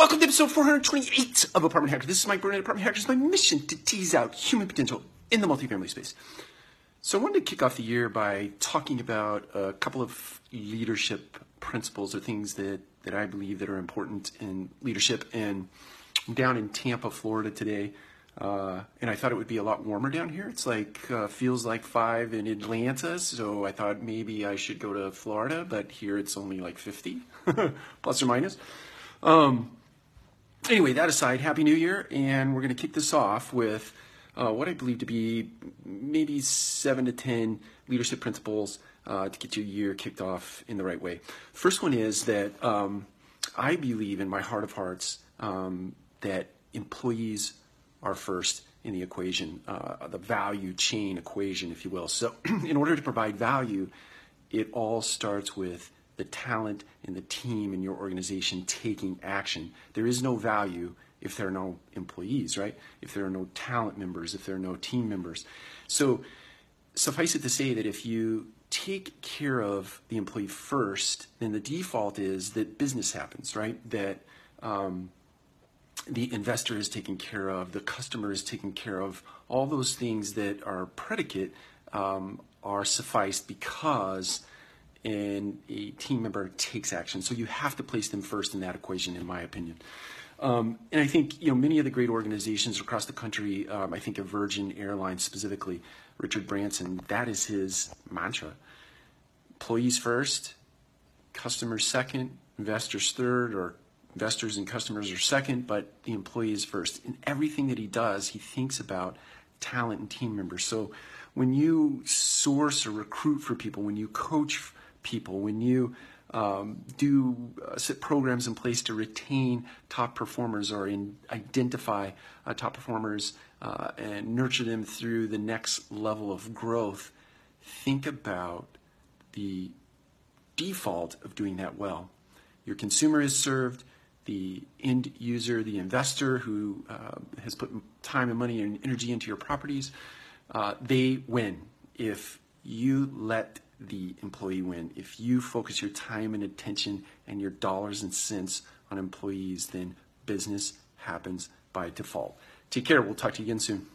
Welcome to episode 428 of Apartment Hacker. This is Mike Burnett, Apartment Hackers. My mission to tease out human potential in the multifamily space. So I wanted to kick off the year by talking about a couple of leadership principles or things that, that I believe that are important in leadership. And I'm down in Tampa, Florida today. Uh, and I thought it would be a lot warmer down here. It's like uh, feels like five in Atlanta, so I thought maybe I should go to Florida, but here it's only like 50, plus or minus. Um, anyway, that aside, Happy New Year, and we're going to kick this off with uh, what I believe to be maybe seven to ten leadership principles uh, to get your year kicked off in the right way. First one is that um, I believe in my heart of hearts um, that employees are first in the equation, uh, the value chain equation, if you will. So, in order to provide value, it all starts with the talent and the team in your organization taking action. There is no value if there are no employees, right? If there are no talent members, if there are no team members. So, suffice it to say that if you take care of the employee first, then the default is that business happens, right? That um, the investor is taken care of, the customer is taken care of, all those things that are predicate um, are sufficed because and a team member takes action. So you have to place them first in that equation, in my opinion. Um, and I think you know many of the great organizations across the country. Um, I think of Virgin Airlines specifically, Richard Branson. That is his mantra: employees first, customers second, investors third, or investors and customers are second, but the employee is first. In everything that he does, he thinks about talent and team members. So when you source or recruit for people, when you coach people, when you um, do uh, set programs in place to retain top performers or in, identify uh, top performers uh, and nurture them through the next level of growth, think about the default of doing that well. Your consumer is served, the end user, the investor who uh, has put time and money and energy into your properties, uh, they win if you let the employee win. If you focus your time and attention and your dollars and cents on employees, then business happens by default. Take care. We'll talk to you again soon.